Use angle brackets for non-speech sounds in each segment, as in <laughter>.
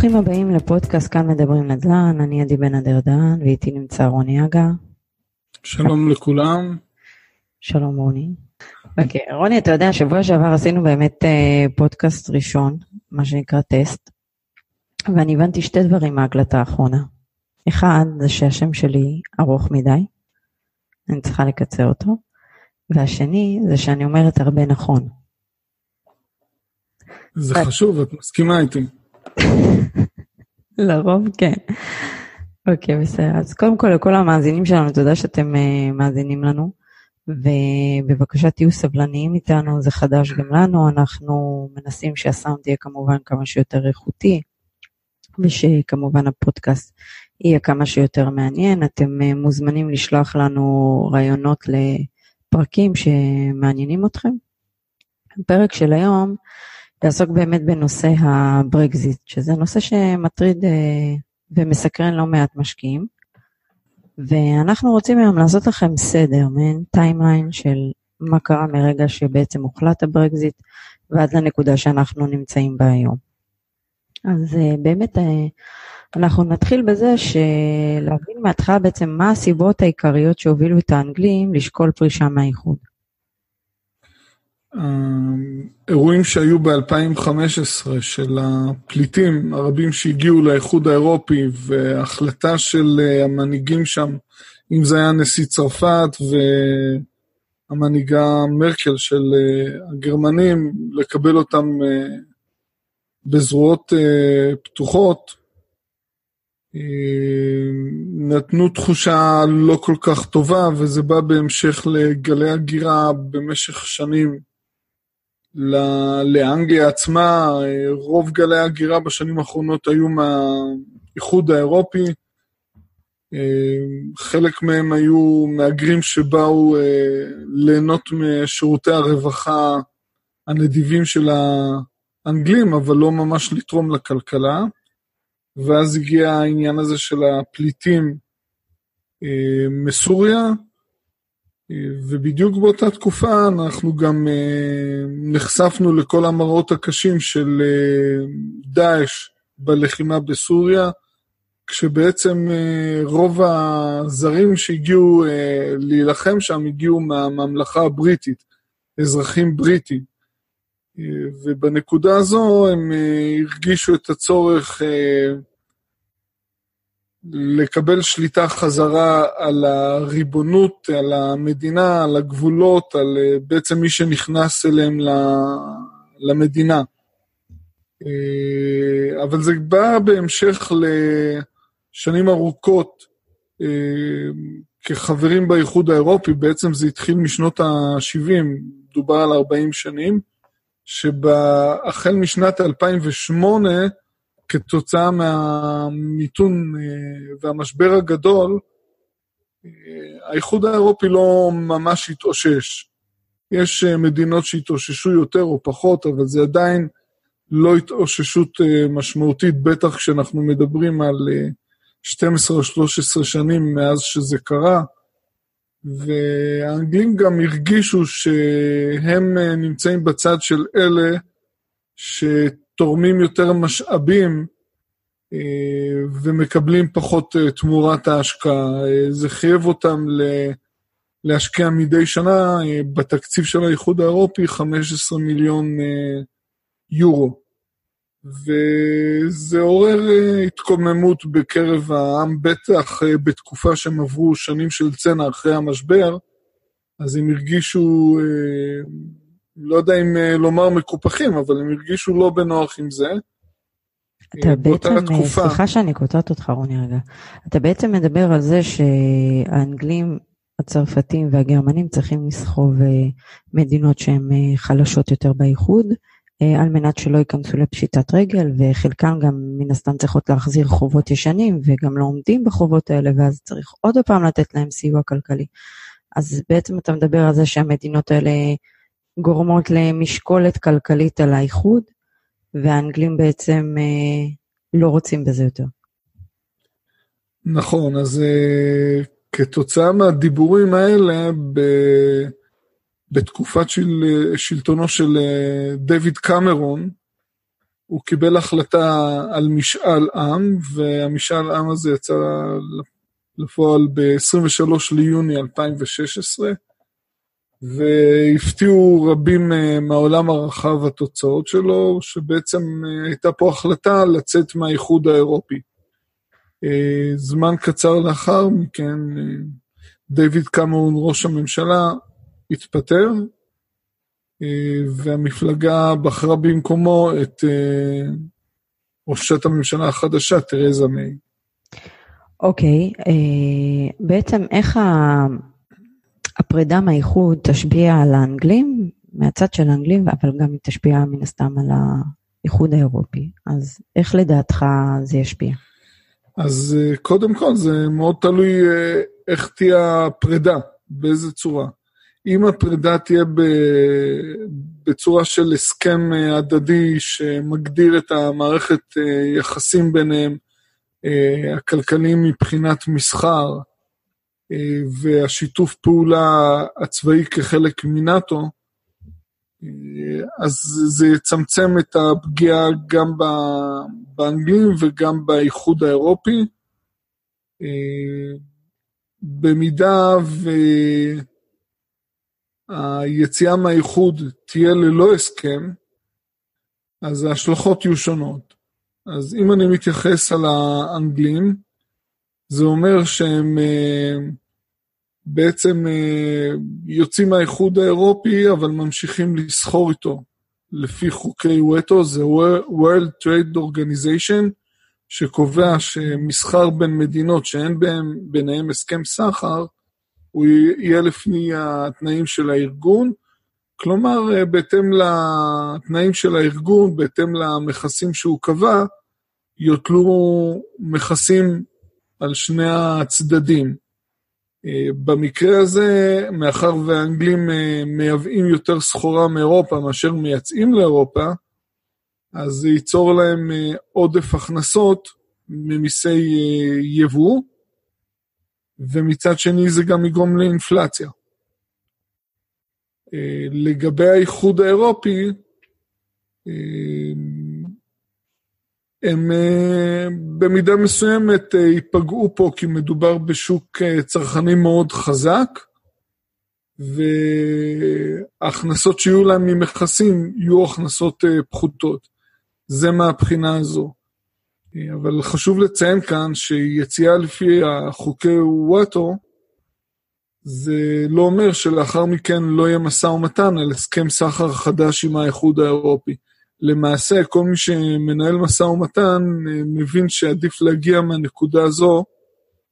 ברוכים הבאים לפודקאסט כאן מדברים נדל"ן, אני עדי בן אדרדן ואיתי נמצא רוני אגה. שלום לכולם. שלום רוני. אוקיי, okay, רוני, אתה יודע, שבוע שעבר עשינו באמת uh, פודקאסט ראשון, מה שנקרא טסט, ואני הבנתי שתי דברים מההקלטה האחרונה. אחד, זה שהשם שלי ארוך מדי, אני צריכה לקצר אותו, והשני, זה שאני אומרת הרבה נכון. זה חשוב, את מסכימה איתי. לרוב כן. אוקיי, בסדר. אז קודם כל לכל המאזינים שלנו, תודה שאתם uh, מאזינים לנו, ובבקשה תהיו סבלניים איתנו, זה חדש גם לנו, אנחנו מנסים שהסאונד יהיה כמובן כמה שיותר איכותי, ושכמובן הפודקאסט יהיה כמה שיותר מעניין. אתם uh, מוזמנים לשלוח לנו רעיונות לפרקים שמעניינים אתכם. הפרק של היום, לעסוק באמת בנושא הברקזיט, שזה נושא שמטריד אה, ומסקרן לא מעט משקיעים. ואנחנו רוצים היום לעשות לכם סדר, מעין timeline של מה קרה מרגע שבעצם הוחלט הברקזיט ועד לנקודה שאנחנו נמצאים בה היום. אז אה, באמת אה, אנחנו נתחיל בזה שלהבין מההתחלה בעצם מה הסיבות העיקריות שהובילו את האנגלים לשקול פרישה מהאיחוד. האירועים שהיו ב-2015 של הפליטים הרבים שהגיעו לאיחוד האירופי והחלטה של אה, המנהיגים שם, אם זה היה נשיא צרפת והמנהיגה מרקל של אה, הגרמנים, לקבל אותם אה, בזרועות פתוחות, נתנו תחושה לא כל כך טובה, וזה בא בהמשך לגלי הגירה במשך שנים לאנגליה עצמה, רוב גלי ההגירה בשנים האחרונות היו מהאיחוד האירופי, חלק מהם היו מהגרים שבאו אה, ליהנות משירותי הרווחה הנדיבים של האנגלים, אבל לא ממש לתרום לכלכלה. ואז הגיע העניין הזה של הפליטים אה, מסוריה, ובדיוק באותה תקופה אנחנו גם uh, נחשפנו לכל המראות הקשים של uh, דאעש בלחימה בסוריה, כשבעצם uh, רוב הזרים שהגיעו להילחם שם הגיעו מהממלכה הבריטית, אזרחים בריטים. ובנקודה הזו הם הרגישו את הצורך לקבל שליטה חזרה על הריבונות, על המדינה, על הגבולות, על אה, בעצם מי שנכנס אליהם למדינה. אה, אבל זה בא בהמשך לשנים ארוכות אה, כחברים באיחוד האירופי, בעצם זה התחיל משנות ה-70, דובר על 40 שנים, שהחל משנת 2008, כתוצאה מהמיתון אה, והמשבר הגדול, אה, האיחוד האירופי לא ממש התאושש. יש אה, מדינות שהתאוששו יותר או פחות, אבל זה עדיין לא התאוששות משמעותית, בטח כשאנחנו מדברים על 12 או 13 שנים מאז שזה קרה. והאנגלים גם הרגישו שהם נמצאים בצד של אלה ש... תורמים יותר משאבים אה, ומקבלים פחות אה, תמורת ההשקעה. אה, זה חייב אותם להשקיע מדי שנה בתקציב של האיחוד האירופי 15 מיליון יורו. וזה עורר התקוממות בקרב העם, בטח בתקופה שהם עברו שנים של צנע אחרי המשבר, אז הם הרגישו לא יודע אם אה, לומר מקופחים, אבל הם הרגישו לא בנוח עם זה. אתה אה, בעצם, אה. סליחה שאני קוטעת אותך רוני רגע, אתה בעצם מדבר על זה שהאנגלים, הצרפתים והגרמנים צריכים לסחוב מדינות שהן חלשות יותר באיחוד, על מנת שלא ייכנסו לפשיטת רגל, וחלקם גם מן הסתם צריכות להחזיר חובות ישנים, וגם לא עומדים בחובות האלה, ואז צריך עוד פעם לתת להם סיוע כלכלי. אז בעצם אתה מדבר על זה שהמדינות האלה גורמות למשקולת כלכלית על האיחוד, והאנגלים בעצם אה, לא רוצים בזה יותר. נכון, אז uh, כתוצאה מהדיבורים האלה, ב, בתקופת של, שלטונו של uh, דויד קמרון, הוא קיבל החלטה על משאל עם, והמשאל עם הזה יצא לפועל ב-23 ליוני 2016, והפתיעו רבים אה, מהעולם הרחב התוצאות שלו, שבעצם אה, הייתה פה החלטה לצאת מהאיחוד האירופי. אה, זמן קצר לאחר מכן, דיוויד קמרון, ראש הממשלה, התפטר, והמפלגה בחרה במקומו את ראשת הממשלה החדשה, תרזה מיי. אוקיי, okay, בעצם איך הפרידה מהאיחוד תשפיע על האנגלים, מהצד של האנגלים, אבל גם היא תשפיע מן הסתם על האיחוד האירופי. אז איך לדעתך זה ישפיע? אז אה, קודם כל, זה מאוד תלוי אה, איך תהיה הפרידה, באיזה צורה. אם הפרידה תהיה בצורה של הסכם אה, הדדי שמגדיר את המערכת יחסים ביניהם, הכלכליים מבחינת מסחר, והשיתוף פעולה הצבאי כחלק מנאט"ו, אז זה יצמצם את הפגיעה גם באנגלים וגם באיחוד האירופי. במידה והיציאה מהאיחוד תהיה ללא הסכם, אז ההשלכות יהיו שונות. אז אם אני מתייחס על האנגלים, זה אומר שהם אה, בעצם אה, יוצאים מהאיחוד האירופי, אבל ממשיכים לסחור איתו. לפי חוקי ווטו, זה World Trade Organization, שקובע שמסחר בין מדינות שאין בהם, ביניהם הסכם סחר, הוא יהיה לפי התנאים של הארגון. כלומר, אה, בהתאם לתנאים של הארגון, בהתאם למכסים שהוא קבע, יוטלו מכסים על שני הצדדים. אה, במקרה הזה, מאחר והאנגלים אה, מייבאים יותר סחורה מאירופה מאשר מייצאים לאירופה, אז זה ייצור להם אה, עודף הכנסות ממיסי יבוא, ומצד שני זה גם יגרום לאינפלציה. לגבי האיחוד האירופי, הם אה, במידה מסוימת אה, ייפגעו פה כי מדובר בשוק אה, צרכני מאוד חזק, וההכנסות שיהיו להם ממכסים יהיו הכנסות פחותות. זה מהבחינה הזו. אבל חשוב לציין כאן שיציאה לפי החוקי וואטו, זה לא אומר שלאחר מכן לא יהיה משא ומתן על הסכם סחר חדש עם האיחוד האירופי. למעשה כל מי שמנהל משא ומתן אה, מבין שעדיף להגיע מהנקודה הזו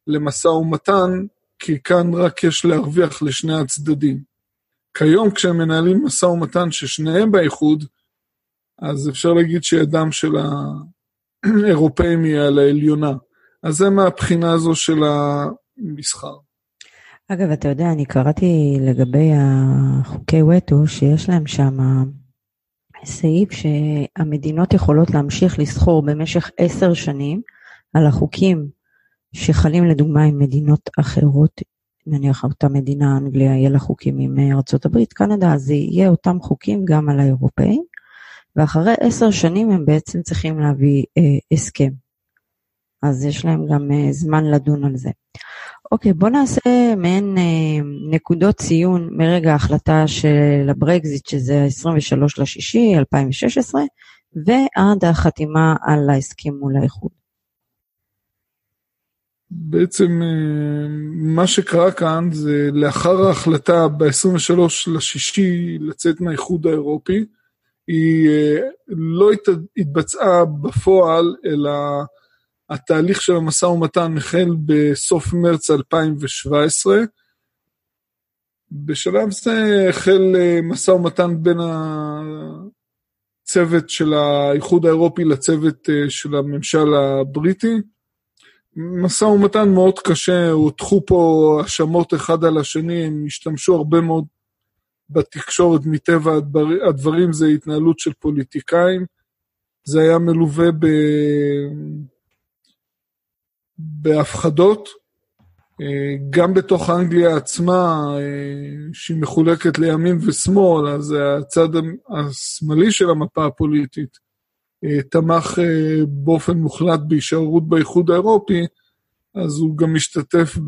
למשא ומתן, כי כאן רק יש להרוויח לשני הצדדים. כיום כשהם מנהלים משא ומתן ששניהם באיחוד, אז אפשר להגיד שידם של האירופאים היא על העליונה. אז זה מהבחינה הזו של המסחר. אגב, אתה יודע, אני קראתי לגבי החוקי וטו, שיש להם שם סעיף שהמדינות יכולות להמשיך לסחור במשך עשר שנים על החוקים שחלים לדוגמה עם מדינות אחרות, נניח אותה מדינה, אנגליה, יהיה לה חוקים עם ארה"ב, קנדה, אז יהיה אותם חוקים גם על האירופאים, ואחרי עשר שנים הם בעצם צריכים להביא אה, הסכם. אז יש להם גם אה, זמן לדון על זה. אוקיי, בוא נעשה מעין אה, נקודות ציון מרגע ההחלטה של הברקזיט, שזה ה-23 לשישי 2016, ועד החתימה על ההסכם מול האיחוד. בעצם אה, מה שקרה כאן זה לאחר ההחלטה ב-23 לשישי לצאת מהאיחוד האירופי, היא אה, לא התבצעה בפועל, אלא התהליך של המשא ומתן החל בסוף מרץ 2017. בשלב זה החל אה, משא ומתן בין הצוות של האיחוד האירופי לצוות אה, של הממשל הבריטי. משא ומתן מאוד קשה, הוטחו פה האשמות אחד על השני, הם השתמשו הרבה מאוד בתקשורת מטבע הדברים, זה התנהלות של פוליטיקאים. זה היה מלווה ב... בהפחדות, אה, גם בתוך אנגליה עצמה, אה, שהיא מחולקת לימין ושמאל, אז הצד השמאלי של המפה הפוליטית תמך באופן מוחלט בהישארות באיחוד האירופי, אז הוא גם משתתף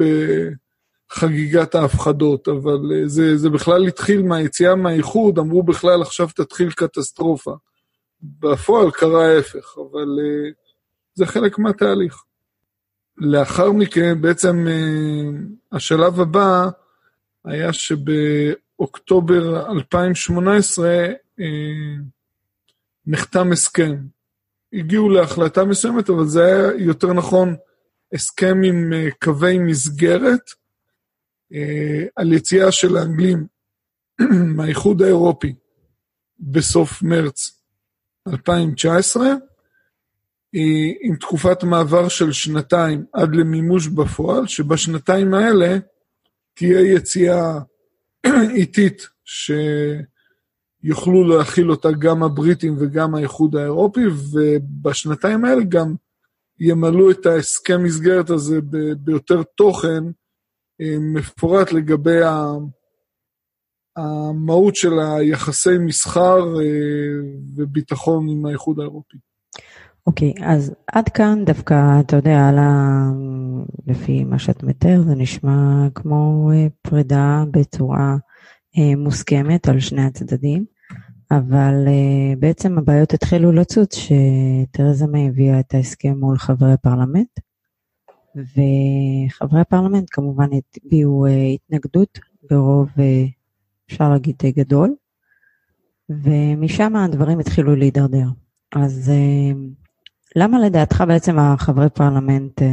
בחגיגת ההפחדות, אבל זה, זה בכלל התחיל מהיציאה מהאיחוד, אמרו בכלל עכשיו תתחיל קטסטרופה. בפועל קרה ההפך, אבל זה חלק מהתהליך. לאחר מכן, בעצם השלב הבא היה שבאוקטובר 2018 נחתם הסכם. הגיעו להחלטה מסוימת, אבל זה היה יותר נכון הסכם עם קווי מסגרת על יציאה של האנגלים <clears throat> מהאיחוד האירופי בסוף מרץ 2019, עם תקופת מעבר של שנתיים עד למימוש בפועל, שבשנתיים האלה תהיה יציאה <clears throat> איטית שיוכלו להכיל אותה גם הבריטים וגם האיחוד האירופי, ובשנתיים האלה גם ימלאו את ההסכם מסגרת הזה ביותר תוכן אה, מפורט לגבי המהות של היחסי מסחר אה, וביטחון עם האיחוד האירופי. אוקיי, okay, אז עד כאן דווקא, אתה יודע, על ה... לפי מה שאת מתאר, זה נשמע כמו אה, פרידה בצורה אה, מוסכמת על שני הצדדים, אבל אה, בעצם הבעיות התחילו לצוץ שתרזה מיי הביאה את ההסכם מול חברי הפרלמנט, וחברי הפרלמנט כמובן הביעו התנגדות ברוב, אפשר להגיד, די גדול, ומשם הדברים התחילו להידרדר. אז למה לדעתך בעצם החברי פרלמנט אה,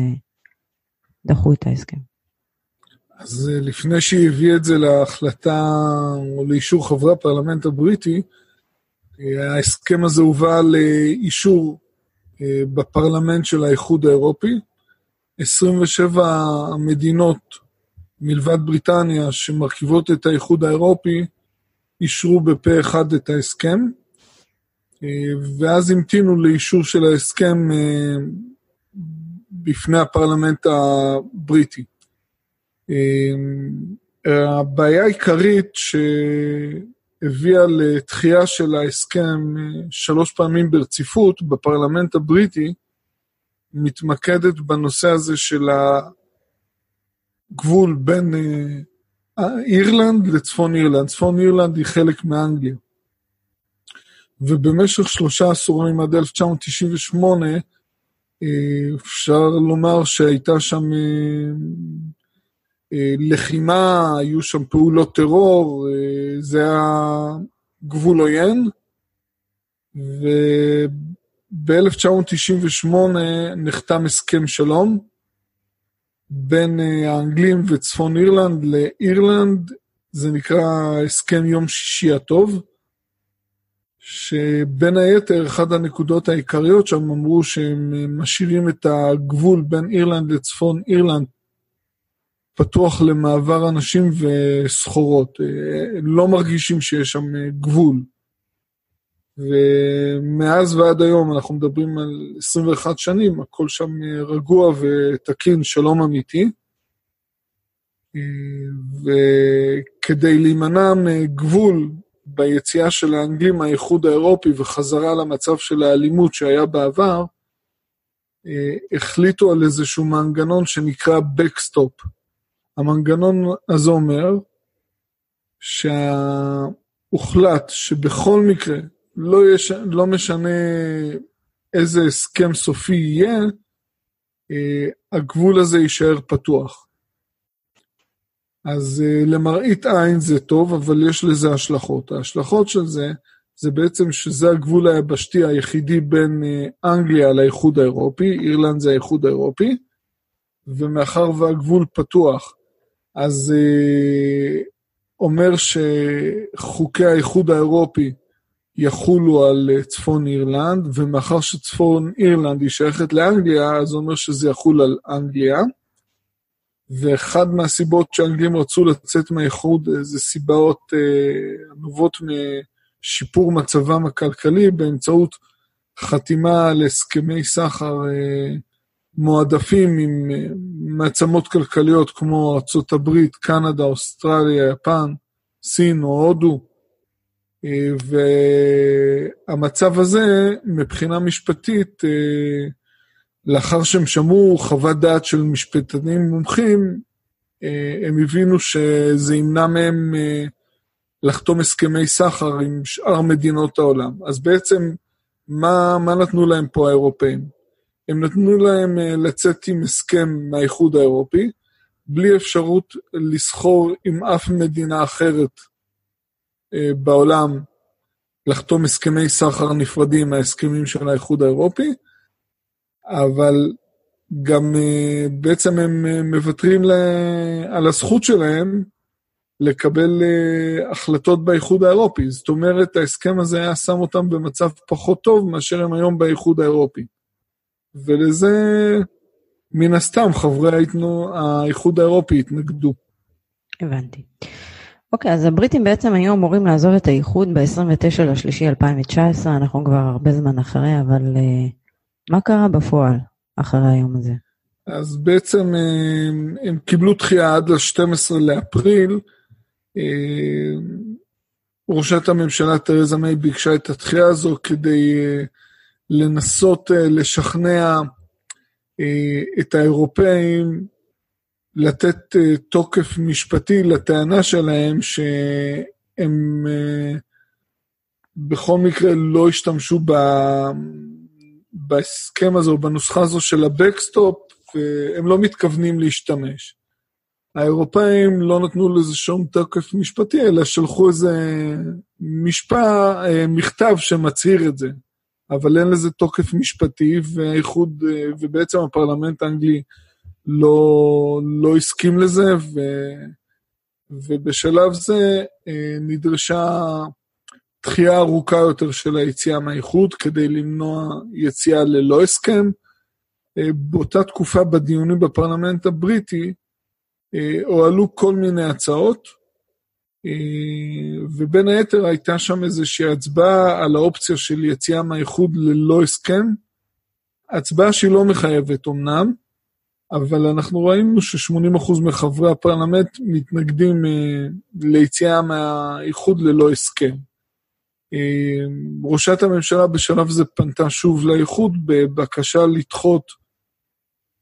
דחו את ההסכם? אז אה, לפני שהיא הביאה את זה להחלטה או לאישור חברי הפרלמנט הבריטי, אה, ההסכם הזה הובא לאישור בפרלמנט של האיחוד האירופי. 27 מדינות מלבד בריטניה שמרכיבות את האיחוד האירופי אישרו בפה אחד את ההסכם. ואז המתינו לאישור של ההסכם אה, בפני הפרלמנט הבריטי. אה, הבעיה העיקרית שהביאה לתחייה של ההסכם אה, שלוש פעמים ברציפות בפרלמנט הבריטי, מתמקדת בנושא הזה של הגבול בין אירלנד לצפון אירלנד. צפון אירלנד היא חלק מאנגליה. ובמשך שלושה עשורים עד 1998, אה, אפשר לומר שהייתה שם אה, אה, לחימה, היו שם פעולות טרור, זה היה גבול עוין, וב-1998 נחתם הסכם שלום בין האנגלים וצפון אירלנד לאירלנד, זה נקרא הסכם יום שישי הטוב. שבין היתר, אחת הנקודות העיקריות שם אמרו שהם משאירים את הגבול בין אירלנד לצפון אירלנד פתוח למעבר אנשים וסחורות. לא מרגישים שיש שם גבול. ומאז ועד היום, אנחנו מדברים על 21 שנים, הכל שם רגוע ותקין, שלום אמיתי. וכדי להימנע מגבול ביציאה של האנגלים מהאיחוד האירופי וחזרה למצב של האלימות שהיה בעבר, אה, החליטו על איזשהו מנגנון שנקרא Backstop. המנגנון הזה אומר שהוחלט שבכל מקרה, לא, יש, לא משנה איזה הסכם סופי יהיה, אה, הגבול הזה יישאר פתוח. אז uh, למראית עין זה טוב, אבל יש לזה השלכות. ההשלכות של זה, זה בעצם שזה הגבול היבשתי היחידי בין uh, אנגליה לאיחוד האירופי, אירלנד זה האיחוד האירופי, ומאחר והגבול פתוח, אז uh, אומר שחוקי האיחוד האירופי יחולו על צפון אירלנד, ומאחר שצפון אירלנד היא שייכת לאנגליה, אז אומר שזה יחול על אנגליה. ואחד מהסיבות שהאנגלים רצו לצאת מהאיחוד זה סיבות אה, נובעות משיפור מצבם הכלכלי באמצעות חתימה על הסכמי סחר אה, מועדפים עם אה, מעצמות כלכליות כמו ארה"ב, קנדה, אוסטרליה, יפן, סין או הודו. והמצב הזה, מבחינה משפטית, לאחר שהם שמעו חוות דעת של משפטנים מומחים, הם הבינו שזה ימנע מהם לחתום הסכמי סחר עם שאר מדינות העולם. אז בעצם, מה, מה נתנו להם פה האירופאים? הם נתנו להם לצאת עם הסכם מהאיחוד האירופי, בלי אפשרות לסחור עם אף מדינה אחרת אה, בעולם, לחתום הסכמי סחר נפרדים מההסכמים של האיחוד האירופי, אבל גם אה, בעצם הם אה, מוותרים על הזכות שלהם לקבל החלטות באיחוד האירופי. זאת אומרת, ההסכם הזה היה שם אותם במצב פחות טוב מאשר הם היום באיחוד האירופי. ולזה מן הסתם חברי היתנו, האיחוד האירופי התנגדו. הבנתי. אוקיי, אז הבריטים בעצם היו אמורים לעזוב את האיחוד ב-29 לשלישי 2019, אנחנו כבר הרבה זמן אחרי, אבל uh, מה קרה בפועל אחרי היום הזה? אז בעצם הם, אה, הם קיבלו דחייה עד ל-12 לאפריל. אה, ראשת הממשלה תרזה מיי ביקשה את הדחייה הזו כדי לנסות לשכנע אה, את האירופאים לתת אה, תוקף משפטי לטענה שלהם שהם אה, בכל מקרה לא השתמשו ב... בהסכם הזה או בנוסחה הזו של ה backstop, והם לא מתכוונים להשתמש. האירופאים לא נתנו לזה שום תוקף משפטי, אלא שלחו איזה משפע, מכתב שמצהיר את זה. אבל אין לזה תוקף משפטי, והאיחוד, ובעצם הפרלמנט האנגלי לא, לא הסכים לזה, ו, ובשלב זה אה, נדרשה דחייה ארוכה יותר של היציאה מהאיחוד כדי למנוע יציאה ללא הסכם. אה, באותה תקופה בדיונים בפרלמנט הבריטי אה, הועלו כל מיני הצעות, אה, ובין היתר הייתה שם איזושהי הצבעה על האופציה של יציאה מהאיחוד ללא הסכם, הצבעה שהיא לא מחייבת אמנם, אבל אנחנו ראינו ש-80% מחברי הפרלמנט מתנגדים ליציאה מהאיחוד ללא הסכם. Uh, ראשת הממשלה בשלב זה פנתה שוב לאיחוד בבקשה לדחות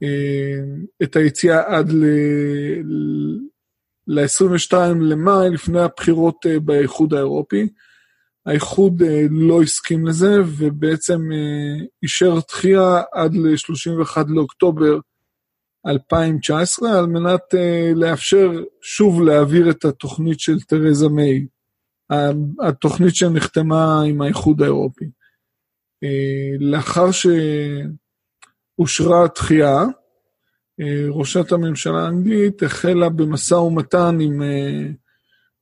uh, את היציאה עד ל... ל-22 למאי, לפני הבחירות uh, באיחוד האירופי. האיחוד uh, לא הסכים לזה, ובעצם uh, אישר דחייה עד ל-31 לאוקטובר 2019, על מנת לאפשר שוב להעביר את התוכנית של תרזה מיי, התוכנית שנחתמה עם האיחוד האירופי. Uh, לאחר שאושרה התחייה, אה, ראשת הממשלה האנגלית החלה במשא ומתן עם אה,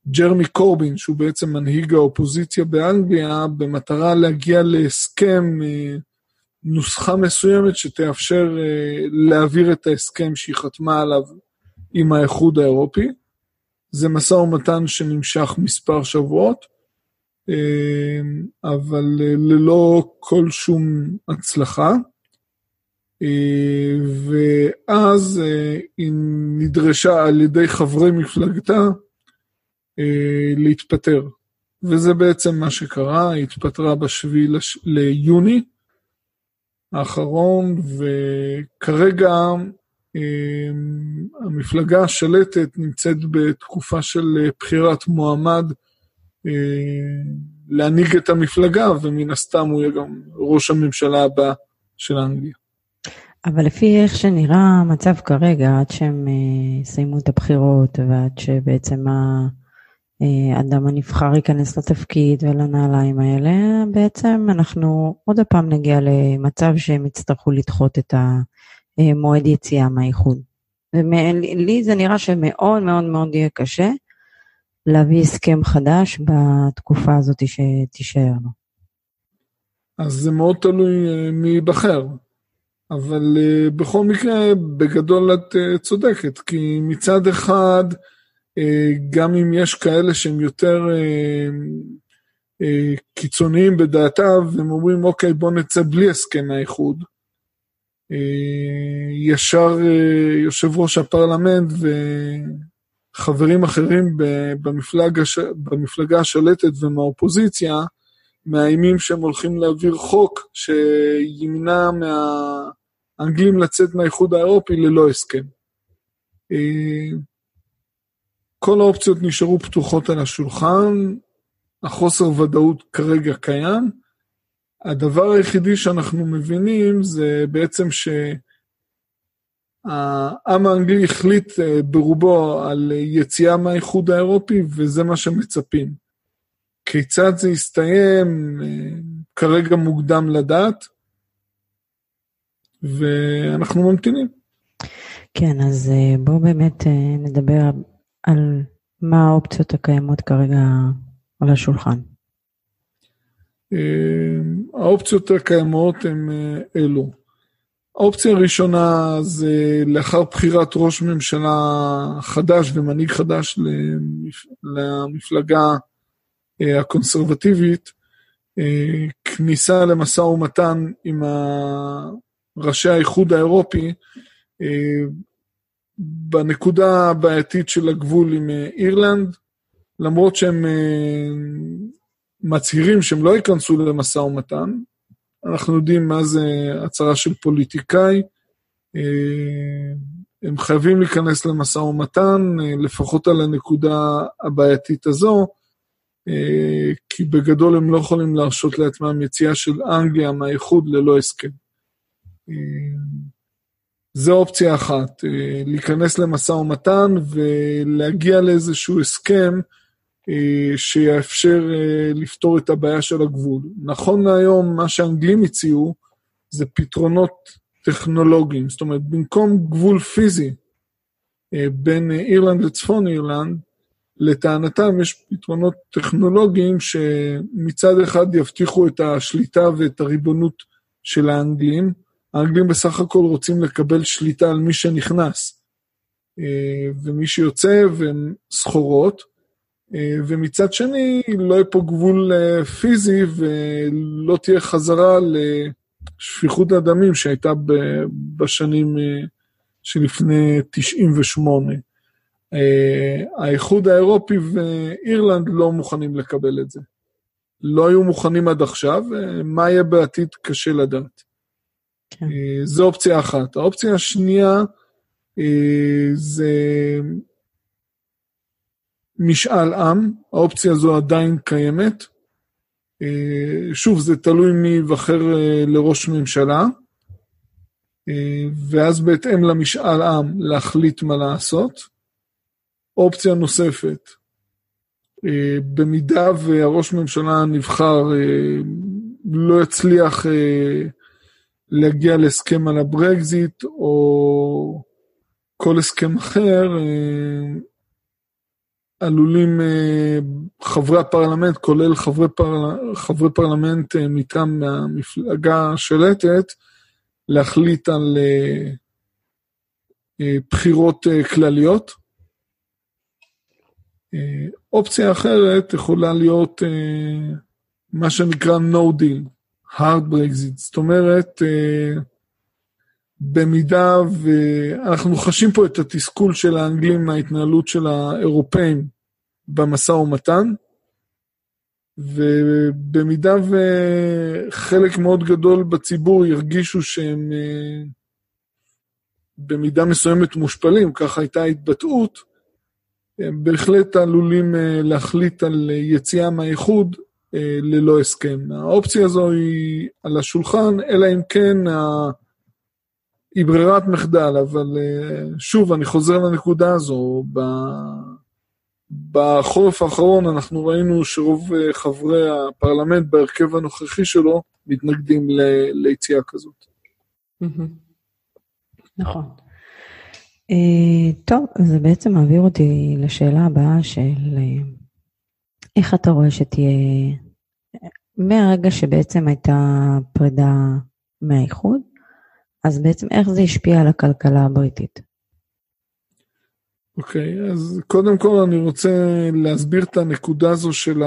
ג'רמי קורבין, שהוא בעצם מנהיג האופוזיציה באנגליה, במטרה להגיע להסכם, אה, נוסחה מסוימת שתאפשר להעביר את ההסכם שהיא חתמה עליו עם האיחוד האירופי. זה משא ומתן שנמשך מספר שבועות, אבל ללא כל שום הצלחה. אה, ואז אה, היא נדרשה על ידי חברי מפלגתה אה, להתפטר. וזה בעצם מה שקרה, היא התפטרה בשביעי לש... ליוני האחרון, וכרגע המפלגה השלטת נמצאת בתקופה של בחירת מועמד להנהיג את המפלגה, ומן הסתם הוא יהיה גם ראש הממשלה הבא של אנגליה. אבל לפי איך שנראה המצב כרגע, עד שהם אה, יסיימו את הבחירות ועד שבעצם האדם הנבחר ייכנס לתפקיד ולנעליים האלה, בעצם אנחנו עוד פעם נגיע למצב שהם יצטרכו לדחות את המועד יציאה מהאיחוד. לי זה נראה שמאוד מאוד מאוד יהיה קשה להביא הסכם חדש בתקופה הזאת שתישאר לו. אז זה מאוד תלוי אה, מי ייבחר. אבל uh, בכל מקרה, בגדול את צודקת, כי מצד אחד, גם אם יש כאלה שהם יותר קיצוניים בדעתם, הם אומרים, אוקיי, בוא נצא בלי הסכם האיחוד. Uh, ישר uh, יושב ראש הפרלמנט חברים אחרים במפלג, במפלגה השלטת ומהאופוזיציה מאיימים שהם הולכים להעביר חוק שימנע מהאנגלים לצאת מהאיחוד האירופי ללא הסכם. אה, כל האופציות נשארו פתוחות על השולחן, החוסר ודאות כרגע קיים. הדבר היחידי שאנחנו מבינים זה בעצם שהעם האנגלי החליט אה, ברובו על יציאה מהאיחוד האירופי, וזה מה שמצפים. כיצד זה יסתיים, אה, כרגע מוקדם לדעת, ואנחנו ממתינים. כן, אז אה, בואו באמת נדבר על מה האופציות הקיימות כרגע על השולחן. אה, האופציות הקיימות הן אה, אלו. האופציה הראשונה זה לאחר בחירת ראש ממשלה חדש ומנהיג חדש למפלגה אה, הקונסרבטיבית, כניסה למשא ומתן עם ראשי האיחוד האירופי בנקודה הבעייתית של הגבול עם אירלנד, למרות שהם מצהירים שהם לא ייכנסו למשא ומתן. אנחנו יודעים מה זה הצהרה של פוליטיקאי. אה, הם חייבים להיכנס למשא ומתן, אה, לפחות על הנקודה הבעייתית הזו, אה, כי בגדול הם לא יכולים להרשות לעצמם יציאה של אנגליה מהאיחוד ללא הסכם. זו אופציה אחת, להיכנס למשא ומתן ולהגיע לאיזשהו הסכם שיאפשר אה, לפתור את הבעיה של הגבול. נכון להיום, מה שהאנגלים הציעו זה פתרונות טכנולוגיים. זאת אומרת, במקום גבול פיזי אה, בין אירלנד לצפון אירלנד, לטענתם יש פתרונות טכנולוגיים שמצד אחד יבטיחו את השליטה ואת הריבונות של האנגלים. האנגלים בסך הכל רוצים לקבל שליטה על מי שנכנס ומי שיוצא, והם סחורות. אה, ומצד שני, לא יהיה פה גבול אה, פיזי ולא תהיה חזרה לשפיכות הדמים שהייתה בשנים אה, שלפני 98. האיחוד האירופי ואירלנד לא מוכנים לקבל את זה. לא היו מוכנים עד עכשיו, מה יהיה בעתיד קשה לדעת. כן. זו אופציה אחת. האופציה השנייה זה משאל עם, האופציה הזו עדיין קיימת. אה, שוב, זה תלוי מי ייבחר אה, לראש ממשלה, אה, ואז בהתאם למשאל עם להחליט מה לעשות. אופציה נוספת, במידה והראש ממשלה הנבחר לא יצליח להגיע להסכם על הברקזיט או כל הסכם אחר, עלולים אה, חברי הפרלמנט, כולל חברי, פר... חברי פרלמנט אה, מטעם המפלגה השלטת, להחליט על אה, בחירות כלליות. אופציה אחרת יכולה להיות מה שנקרא no deal, hard Brexit, זאת אומרת, במידה ואנחנו חשים פה את התסכול של האנגלים מההתנהלות של האירופאים במשא ומתן, ובמידה וחלק מאוד גדול בציבור ירגישו שהם אה, במידה מסוימת מושפלים, ככה הייתה התבטאות, הם בהחלט עלולים אה, להחליט על יציאה מהאיחוד אה, ללא הסכם. האופציה הזו היא על השולחן, אלא אם כן היא ברירת מחדל, אבל שוב, אני חוזר לנקודה הזו, בחורף האחרון אנחנו ראינו שרוב אה, חברי הפרלמנט בהרכב הנוכחי שלו מתנגדים ל- ליציאה כזאת. נכון. Uh, טוב, זה בעצם מעביר אותי לשאלה הבאה של uh, איך אתה רואה שתהיה, מהרגע שבעצם הייתה פרידה מהאיחוד, אז בעצם איך זה השפיע על הכלכלה הבריטית? אוקיי, okay, אז קודם כל אני רוצה להסביר את הנקודה הזו של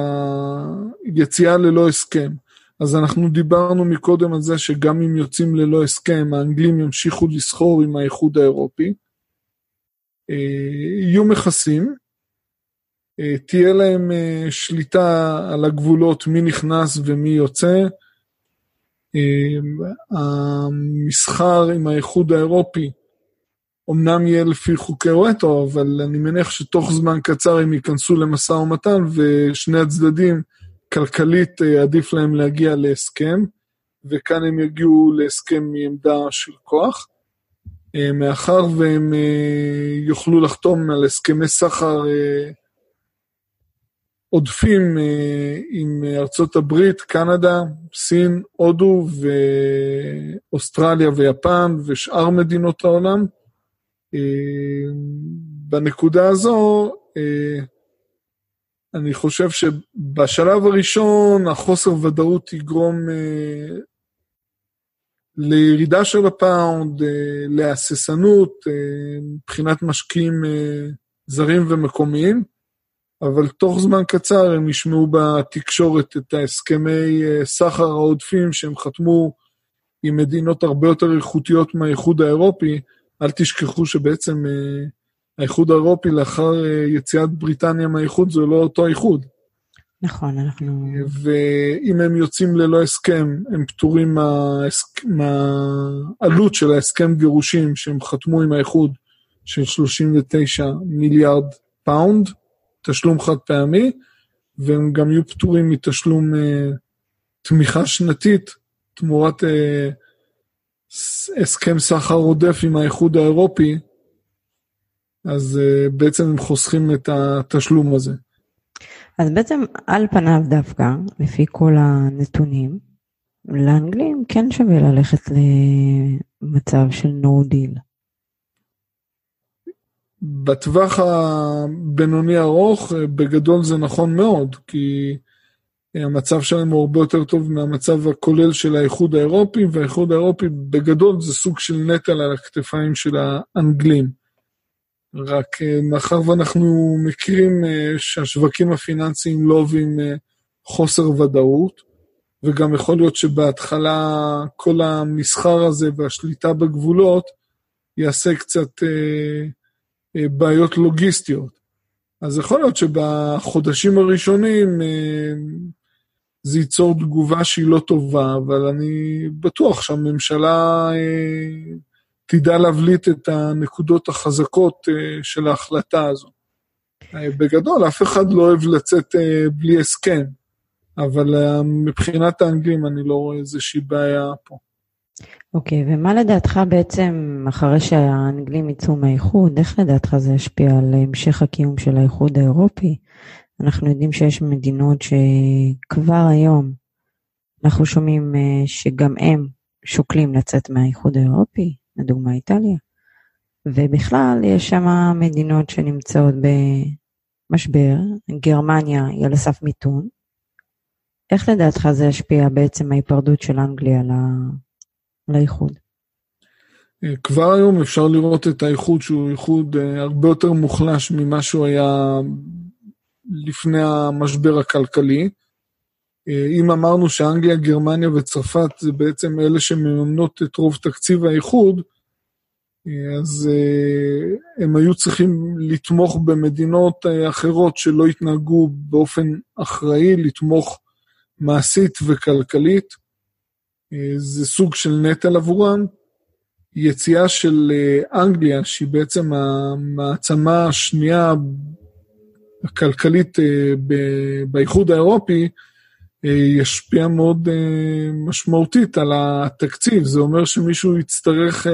היציאה ללא הסכם. אז אנחנו דיברנו מקודם על זה שגם אם יוצאים ללא הסכם, האנגלים ימשיכו לסחור עם האיחוד האירופי. יהיו מכסים, תהיה להם שליטה על הגבולות, מי נכנס ומי יוצא. המסחר עם האיחוד האירופי אמנם יהיה לפי חוקי וטו, אבל אני מניח שתוך זמן קצר הם ייכנסו למשא ומתן, ושני הצדדים, כלכלית עדיף להם להגיע להסכם, וכאן הם יגיעו להסכם מעמדה של כוח. מאחר והם יוכלו לחתום על הסכמי סחר עודפים עם ארצות הברית, קנדה, סין, הודו ואוסטרליה ויפן ושאר מדינות העולם, בנקודה הזו, אני חושב שבשלב הראשון החוסר ודאות יגרום לירידה של הפאונד, להססנות, מבחינת משקיעים זרים ומקומיים, אבל תוך זמן קצר הם ישמעו בתקשורת את ההסכמי סחר העודפים שהם חתמו עם מדינות הרבה יותר איכותיות מהאיחוד האירופי, אל תשכחו שבעצם אה, האיחוד האירופי לאחר אה, יציאת בריטניה מהאיחוד זה לא אותו איחוד. נכון, אנחנו... ואם הם יוצאים ללא הסכם, הם פטורים מהעלות מה... של ההסכם גירושים שהם חתמו עם האיחוד של 39 מיליארד פאונד, תשלום חד פעמי, והם גם יהיו פטורים מתשלום אה, תמיכה שנתית תמורת אה, הסכם סחר עודף עם האיחוד האירופי, אז אה, בעצם הם חוסכים את התשלום הזה. אז בעצם על פניו דווקא, לפי כל הנתונים, לאנגלים כן שווה ללכת למצב של no deal. בטווח הבינוני ארוך, בגדול זה נכון מאוד, כי המצב שלהם הוא הרבה יותר טוב מהמצב הכולל של האיחוד האירופי, והאיחוד האירופי בגדול זה סוג של נטל על הכתפיים של האנגלים. רק אה, מאחר ואנחנו מכירים אה, שהשווקים הפיננסיים לא אוהבים אה, חוסר ודאות, וגם יכול להיות שבהתחלה כל המסחר הזה והשליטה בגבולות יעשה קצת בעיות לוגיסטיות. אז יכול להיות שבחודשים הראשונים זה ייצור תגובה שהיא לא טובה, אבל אני בטוח שהממשלה אה, תדע להבליט את הנקודות החזקות אה, של ההחלטה הזו. אה, בגדול, אף אחד לא אוהב לצאת בלי הסכם, אבל מבחינת האנגלים אני לא רואה איזושהי בעיה פה. אוקיי, okay, ומה לדעתך בעצם, אחרי שהאנגלים יצאו מהאיחוד, איך לדעתך זה ישפיע על המשך הקיום של האיחוד האירופי? אנחנו יודעים שיש מדינות שכבר היום אנחנו שומעים אה, שגם הם שוקלים לצאת מהאיחוד האירופי, לדוגמה איטליה, ובכלל יש שם מדינות שנמצאות במשבר, גרמניה היא על הסף מיתון. איך לדעתך זה ישפיע בעצם ההיפרדות של אנגליה לאיחוד? אה, כבר היום אפשר לראות את האיחוד שהוא איחוד אה, הרבה יותר מוחלש ממה שהוא היה לפני המשבר הכלכלי. אה, אם אמרנו שאנגליה, גרמניה וצרפת זה בעצם אלה שמממנות את רוב תקציב האיחוד, אה, אז אה, הם היו צריכים לתמוך במדינות אחרות שלא התנהגו באופן אחראי, לתמוך מעשית וכלכלית. זה סוג של נטל עבורם. יציאה של אנגליה, שהיא בעצם המעצמה השנייה הכלכלית אה, באיחוד האירופי אה, ישפיע מאוד אה, משמעותית על התקציב. זה אומר שמישהו יצטרך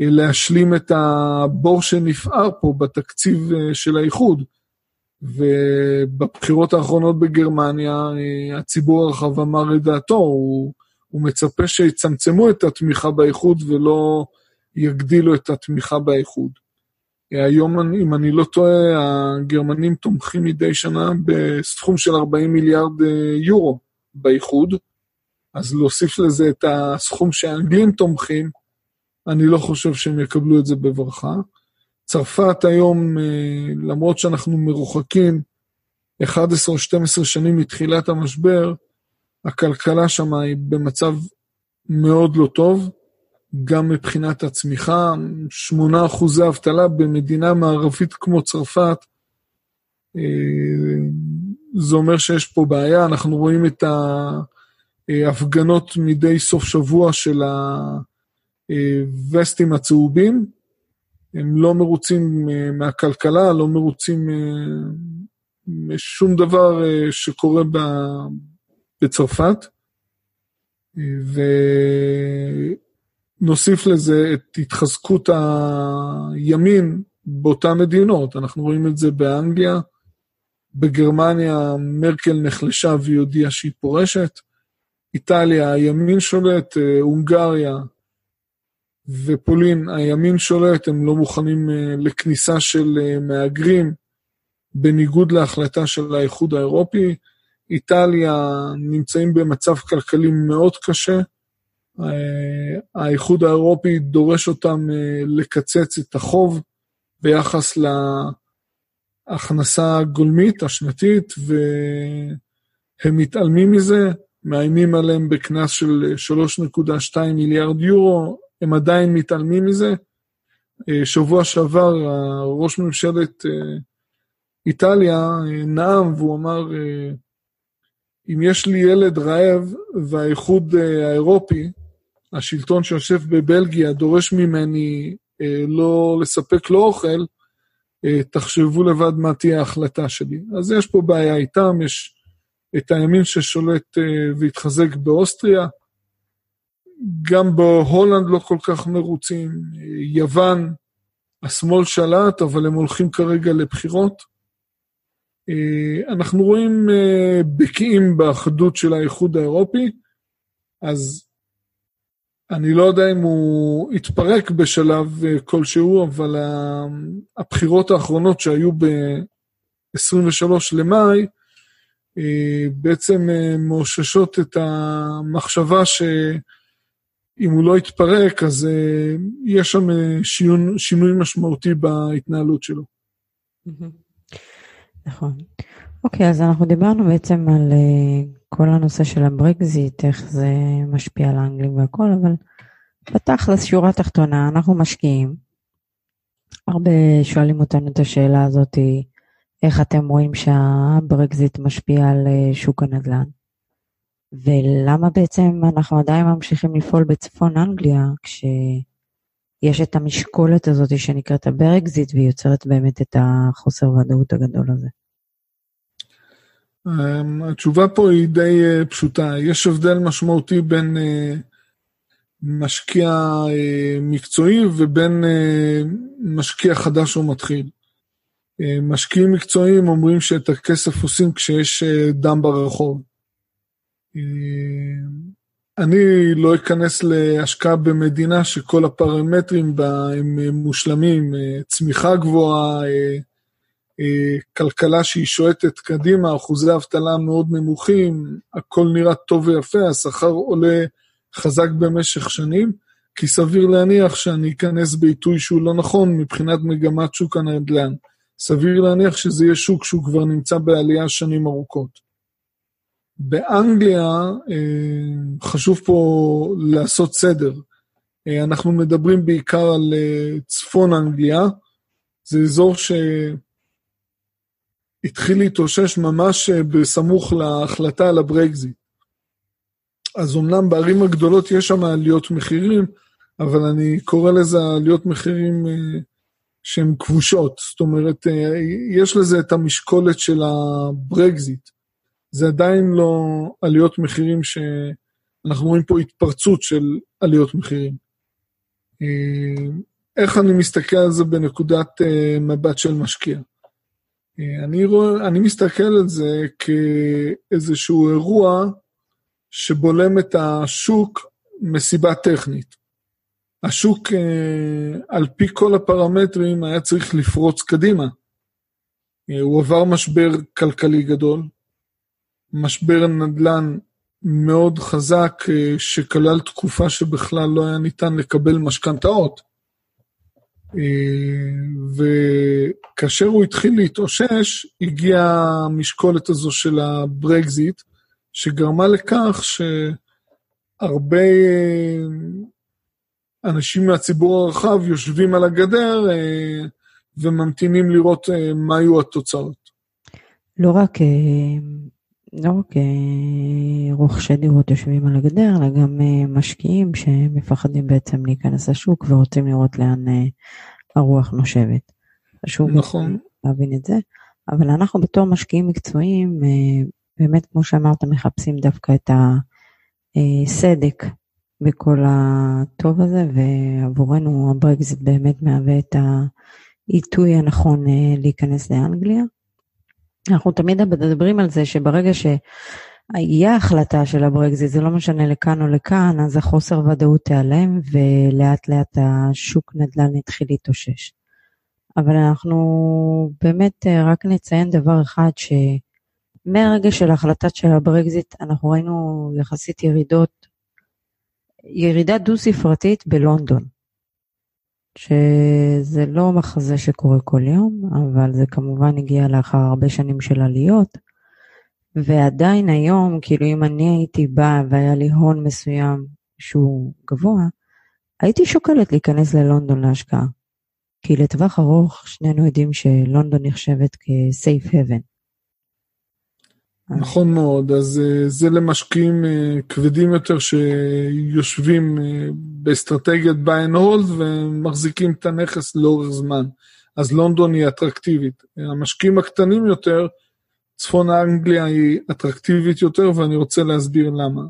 להשלים את הבור שנפער פה בתקציב של האיחוד. ובבחירות האחרונות בגרמניה הציבור הרחב אמר את דעתו, הוא, הוא מצפה שיצמצמו את התמיכה באיחוד ולא יגדילו את התמיכה באיחוד. היום, אם אני לא טועה, הגרמנים תומכים מדי שנה בסכום של 40 מיליארד אה, יורו באיחוד, אז להוסיף לזה את הסכום שהאנגלים תומכים, אני לא חושב שהם יקבלו את זה בברכה. צרפת היום, אה, למרות שאנחנו מרוחקים 11 או 12 שנים מתחילת המשבר, הכלכלה שם היא במצב מאוד לא טוב. גם מבחינת הצמיחה, 8 אחוזי אבטלה במדינה מערבית כמו צרפת, אה, זה אומר שיש פה בעיה, אנחנו רואים את ההפגנות מדי סוף שבוע של הווסטים הצהובים, הם לא מרוצים אה, מהכלכלה, לא מרוצים אה, משום דבר שקורה בצרפת. ונוסיף לזה את התחזקות הימין באותן מדינות. אנחנו רואים את זה באנגליה, בגרמניה מרקל נחלשה והיא הודיעה שהיא פורשת, איטליה, הימין שולט, אה, הונגריה ופולין, הימין שולט, הם לא מוכנים אה, לכניסה של אה, מהגרים, בניגוד להחלטה של האיחוד האירופי. איטליה נמצאים במצב כלכלי מאוד קשה. האיחוד האירופי דורש אותם לקצץ את החוב ביחס להכנסה הגולמית השנתית, והם מתעלמים מזה, מאיימים עליהם בקנס של 3.2 מיליארד יורו, הם עדיין מתעלמים מזה. שבוע שעבר ראש ממשלת איטליה נאם והוא אמר, אם יש לי ילד רעב והאיחוד האירופי, השלטון שיושב בבלגיה דורש ממני אה, לא לספק לו אוכל, אה, תחשבו לבד מה תהיה ההחלטה שלי. אז יש פה בעיה איתם, יש את הימין ששולט אה, והתחזק באוסטריה, גם בהולנד לא כל כך מרוצים, יוון, השמאל שלט, אבל הם הולכים כרגע לבחירות. אנחנו רואים בקיאים באחדות של האיחוד האירופי, אז אני לא יודע אם הוא התפרק בשלב אה, כלשהו, אבל הבחירות האחרונות שהיו ב-23 למאי, אה, בעצם אה, מאוששות את המחשבה שאם הוא לא יתפרק, אז יש שם שינוי משמעותי בהתנהלות שלו. נכון. אוקיי, אז אנחנו דיברנו בעצם על כל הנושא של הברקזיט, איך זה משפיע על האנגלים והכל, אבל בתכלס, שורה תחתונה, אנחנו משקיעים. הרבה שואלים אותנו את השאלה הזאת, איך אתם רואים שהברקזיט משפיע על אה, שוק הנדל"ן? ולמה בעצם אנחנו עדיין ממשיכים לפעול בצפון אנגליה, כשיש את המשקולת הזאת שנקראת הברקזיט, והיא יוצרת באמת את החוסר ודאות הגדול הזה? אמ, התשובה פה היא די אה, פשוטה. יש הבדל משמעותי בין אה, משקיע אה, מקצועי ובין משקיע חדש או מתחיל. משקיעים מקצועיים אומרים שאת הכסף עושים כשיש דם ברחוב. אני לא אכנס להשקעה במדינה שכל הפרמטרים בה הם מושלמים, צמיחה גבוהה, כלכלה שהיא שועטת קדימה, אחוזי אבטלה מאוד נמוכים, הכל נראה טוב ויפה, השכר עולה חזק במשך שנים, כי סביר להניח שאני אכנס בעיתוי שהוא לא נכון מבחינת מגמת שוק הנדל"ן. סביר להניח שזה יהיה שוק שהוא כבר נמצא בעלייה שנים ארוכות. באנגליה אה, חשוב פה לעשות סדר. אה, אנחנו מדברים בעיקר על צפון אנגליה, זה אזור ש... התחיל להתאושש ממש אה, בסמוך להחלטה על הברקזיט. אז אמנם בערים הגדולות יש שם עליות מחירים, אבל אני קורא לזה עליות מחירים אה, שהן כבושות. זאת אומרת, אה, יש לזה את המשקולת של הברקזיט. זה עדיין לא עליות מחירים שאנחנו רואים פה התפרצות של עליות מחירים. איך אני מסתכל על זה בנקודת מבט של משקיע? אני, רואה, אני מסתכל על זה כאיזשהו אירוע שבולם את השוק מסיבה טכנית. השוק, אה, על פי כל הפרמטרים, היה צריך לפרוץ קדימה. אה, הוא עבר משבר כלכלי גדול, משבר נדל"ן מאוד חזק, אה, שכלל תקופה שבכלל לא היה ניתן לקבל משכנתאות. אה, וכאשר הוא התחיל להתאושש, הגיעה המשקולת הזו של הברקזיט, שגרמה לכך שהרבה אנשים מהציבור הרחב יושבים על הגדר וממתינים לראות מה יהיו התוצאות. לא רק, לא רק רוכשי דירות יושבים על הגדר, אלא גם משקיעים שמפחדים בעצם להיכנס לשוק ורוצים לראות לאן הרוח נושבת. חשוב נכון. להבין את זה. אבל אנחנו בתור משקיעים מקצועיים, באמת, כמו שאמרת, מחפשים דווקא את הסדק בכל הטוב הזה, ועבורנו הברקזיט באמת מהווה את העיתוי הנכון אה, להיכנס לאנגליה. אנחנו תמיד מדברים על זה שברגע שיהיה החלטה של הברקזיט, זה לא משנה לכאן או לכאן, אז החוסר ודאות תיעלם, ולאט לאט השוק נדל"ן יתחיל להתאושש. אבל אנחנו באמת אה, רק נציין דבר אחד, ש... מהרגע של ההחלטה של הברקזיט אנחנו ראינו יחסית ירידות, ירידה דו-ספרתית בלונדון, שזה לא מחזה שקורה כל יום, אבל זה כמובן הגיע לאחר הרבה שנים של עליות, ועדיין היום, כאילו אם אני הייתי באה והיה לי הון מסוים שהוא גבוה, הייתי שוקלת להיכנס ללונדון להשקעה. כי לטווח ארוך שנינו יודעים שלונדון נחשבת כ-safe haven. נכון מאוד, אז אה, זה למשקיעים אה, כבדים יותר שיושבים אה, באסטרטגיית buy and hold ומחזיקים את הנכס לאורך זמן. אז לונדון היא אטרקטיבית. המשקיעים הקטנים יותר, צפון אנגליה היא אטרקטיבית יותר, ואני רוצה להסביר למה.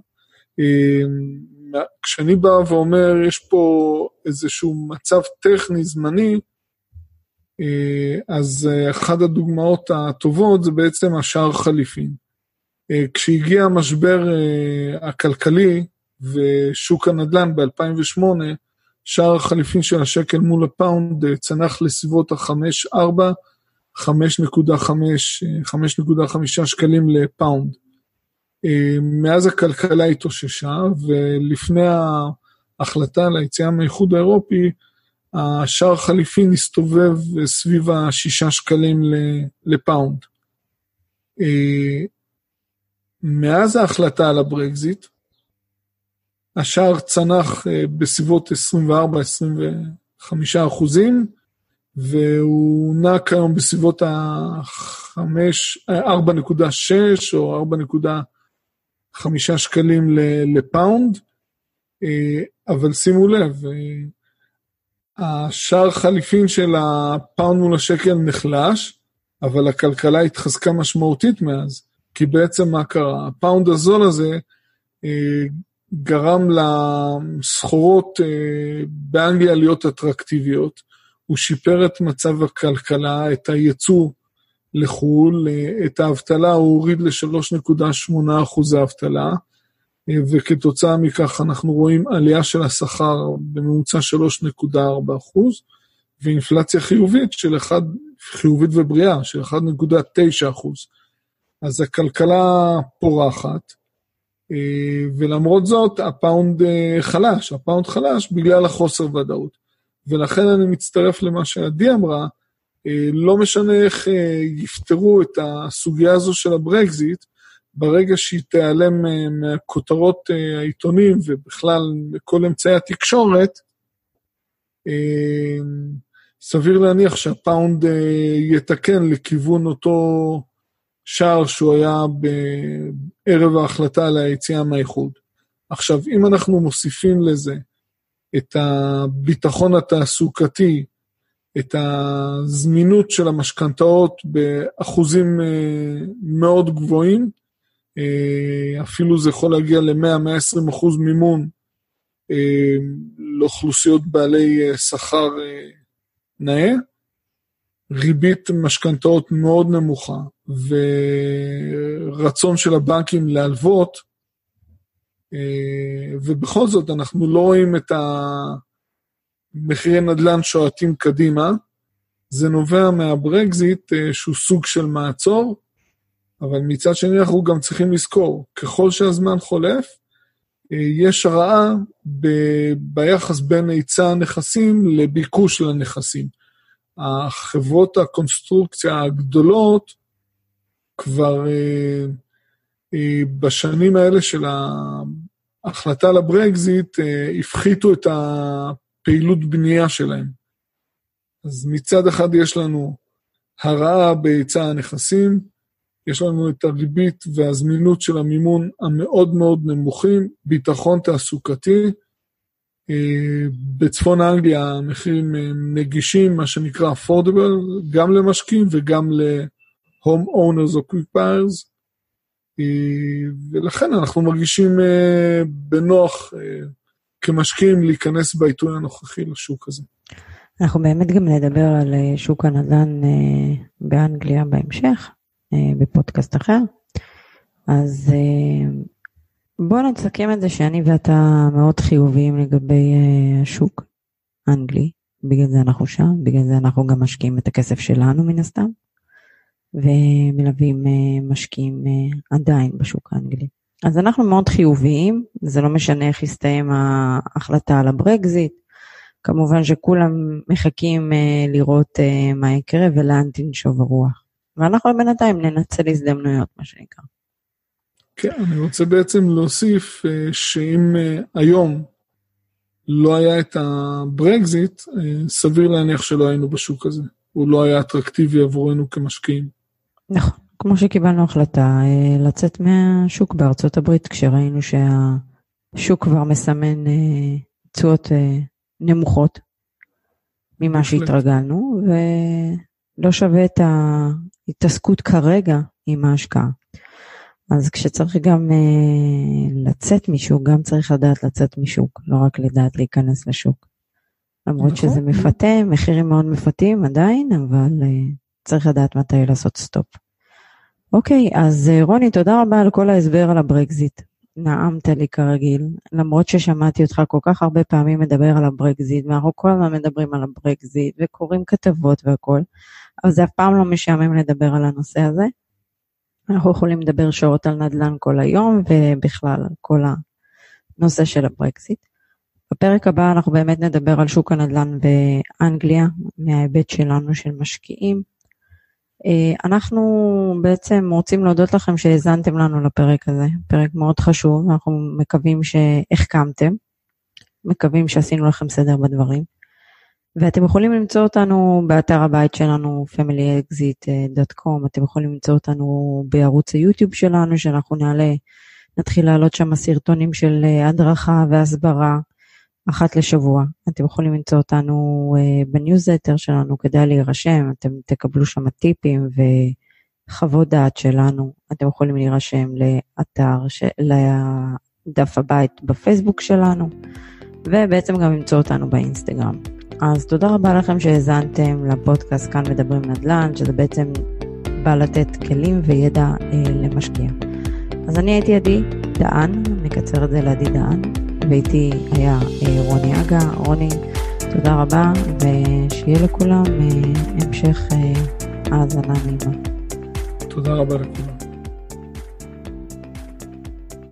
כשאני בא ואומר, יש פה איזשהו מצב טכני זמני, אז אחת הדוגמאות הטובות זה בעצם השער חליפין. אה, כשהגיע המשבר אה, הכלכלי ושוק הנדל"ן ב-2008, שער החליפין של השקל מול הפאונד אה, צנח לסביבות ה-5.4, 5.5 שקלים לפאונד. מאז הכלכלה התאוששה, ולפני ההחלטה על היציאה מהאיחוד האירופי, השער החליפין הסתובב סביב ה-6 שקלים לפאונד. מאז ההחלטה על הברקזיט, השער צנח אה, בסביבות 24-25 אחוזים, והוא נע כיום בסביבות ה-4.6 או 4.5 שקלים לפאונד, אה, אבל שימו לב, אה, השער חליפין של הפאונד מול השקל נחלש, אבל הכלכלה התחזקה משמעותית מאז. כי בעצם מה קרה? הפאונד הזול הזה אה, גרם לסחורות אה, באנגליה להיות אטרקטיביות, הוא שיפר את מצב הכלכלה, את הייצוא לחו"ל, אה, את האבטלה הוא הוריד ל-3.8 אחוזי אבטלה, אה, וכתוצאה מכך אנחנו רואים עלייה של השכר בממוצע 3.4 אחוז, ואינפלציה חיובית של 1, חיובית ובריאה של 1.9 אחוז. אז הכלכלה פורחת, אה, ולמרות זאת הפאונד אה, חלש, הפאונד חלש בגלל החוסר ודאות. ולכן אני מצטרף למה שעדי אמרה, אה, לא משנה איך יפתרו את הסוגיה הזו של הברקזיט, ברגע שהיא תיעלם מהכותרות העיתונים ובכלל מכל אמצעי התקשורת, סביר להניח שהפאונד יתקן לכיוון אותו שער שהוא היה בערב ההחלטה על היציאה מהאיחוד. עכשיו, אם אנחנו מוסיפים לזה את הביטחון התעסוקתי, את הזמינות של המשכנתאות באחוזים אה, מאוד גבוהים, אה, אפילו זה יכול להגיע ל-100-120 אחוז מימון אה, לאוכלוסיות בעלי שכר נאה, ריבית משכנתאות מאוד נמוכה ורצון של הבנקים להלוות, אה, ובכל זאת אנחנו לא רואים את המחירי נדל"ן שועטים קדימה. זה נובע מהברקזיט אה, שהוא סוג של מעצור, אבל מצד שני אנחנו גם צריכים לזכור, ככל שהזמן חולף, אה, יש הרעה ביחס בין היצע הנכסים לביקוש לנכסים. החברות הקונסטרוקציה הגדולות כבר אה, אה, בשנים האלה של ההחלטה לברקזיט אה, הפחיתו את הפעילות בנייה שלהם. אז מצד אחד יש לנו הרעה בהיצע הנכסים, יש לנו את הריבית והזמינות של המימון המאוד מאוד נמוכים, ביטחון תעסוקתי. אה, בצפון אנגליה המחירים הם נגישים, מה שנקרא affordable, גם למשקיעים וגם ל-home owners occupiers. אה, ולכן אנחנו מרגישים אה, בנוח אה, כמשקיעים להיכנס בעיתוי הנוכחי לשוק הזה. אנחנו באמת גם נדבר על שוק הנדל"ן באנגליה בהמשך, בפודקאסט אחר. אז בואו נסכם את זה שאני ואתה מאוד חיוביים לגבי השוק האנגלי, בגלל זה אנחנו שם, בגלל זה אנחנו גם משקיעים את הכסף שלנו מן הסתם. ומלווים אה, משקיעים אה, עדיין בשוק האנגלי. אז אנחנו מאוד חיוביים, זה לא משנה איך יסתיים ההחלטה על הברקזיט. כמובן שכולם מחכים אה, לראות מה יקרה ולאן תנשוב הרוח. ואנחנו בינתיים ננצל הזדמנויות, מה שנקרא. כן, אני רוצה בעצם להוסיף שאם היום לא היה את הברקזיט, סביר להניח שלא היינו בשוק הזה. הוא לא היה אטרקטיבי עבורנו כמשקיעים. נכון, כמו שקיבלנו החלטה אה, לצאת מהשוק בארצות הברית, כשראינו שהשוק כבר מסמן אה, תשואות אה, נמוכות ממה שהתרגלנו, ולא שווה את ההתעסקות כרגע עם ההשקעה. אז כשצריך גם לצאת משוק, גם צריך לדעת לצאת משוק, לא רק לדעת להיכנס לשוק. למרות נכון. שזה מפתה, מחירים מאוד מפתים עדיין, אבל צריך לדעת מתי לעשות סטופ. אוקיי, אז אה, רוני, תודה רבה על כל ההסבר על הברקזיט. נעמת לי כרגיל, למרות ששמעתי אותך כל כך הרבה פעמים מדבר על הברקזיט, ואנחנו כל הזמן מדברים על הברקזיט, וקוראים כתבות והכול, אבל זה אף פעם לא משעמם לדבר על הנושא הזה. אנחנו יכולים לדבר שעות על נדל"ן כל היום, ובכלל על כל הנושא של הברקזיט. בפרק הבא אנחנו באמת נדבר על שוק הנדל"ן באנגליה, מההיבט שלנו של משקיעים. אה, אנחנו בעצם רוצים להודות לכם שהאזנתם לנו לפרק הזה, פרק מאוד חשוב, אנחנו מקווים שהחכמתם, מקווים שעשינו לכם סדר בדברים. ואתם יכולים למצוא אותנו באתר הבית שלנו, familyexit.com, אתם יכולים למצוא אותנו בערוץ היוטיוב שלנו, שאנחנו נעלה, נתחיל להעלות שם סרטונים של אה, הדרכה והסברה. אחת לשבוע. אתם יכולים למצוא אותנו uh, בניוזלטר שלנו, כדאי להירשם, אתם תקבלו שם טיפים וחוות דעת שלנו. אתם יכולים להירשם לאתר, ש... לדף הבית בפייסבוק שלנו, ובעצם גם למצוא אותנו באינסטגרם. אז תודה רבה לכם שהאזנתם לפודקאסט כאן מדברים נדל"ן, שזה בעצם בא לתת כלים וידע אה, למשקיע. אז אני הייתי עדי דהן, נקצר את זה לעדי דהן. ואיתי היה אה, רוני אגה. רוני, תודה רבה, ושיהיה לכולם אה, המשך אה, האזנה נעימה. תודה רבה לכולם.